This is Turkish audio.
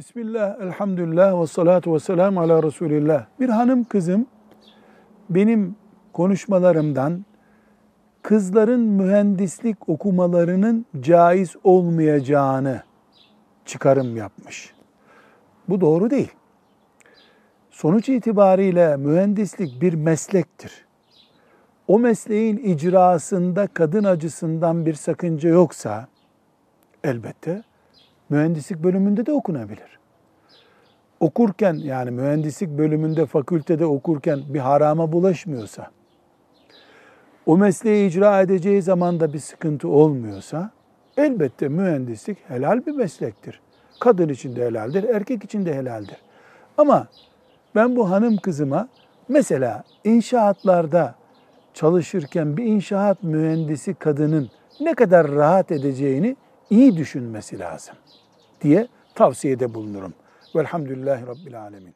Bismillah, elhamdülillah ve salatu ve selamu ala Resulillah. Bir hanım kızım benim konuşmalarımdan kızların mühendislik okumalarının caiz olmayacağını çıkarım yapmış. Bu doğru değil. Sonuç itibariyle mühendislik bir meslektir. O mesleğin icrasında kadın acısından bir sakınca yoksa elbette mühendislik bölümünde de okunabilir. Okurken yani mühendislik bölümünde fakültede okurken bir harama bulaşmıyorsa, o mesleği icra edeceği zaman da bir sıkıntı olmuyorsa elbette mühendislik helal bir meslektir. Kadın için de helaldir, erkek için de helaldir. Ama ben bu hanım kızıma mesela inşaatlarda çalışırken bir inşaat mühendisi kadının ne kadar rahat edeceğini iyi düşünmesi lazım diye tavsiyede bulunurum. Velhamdülillahi Rabbil Alemin.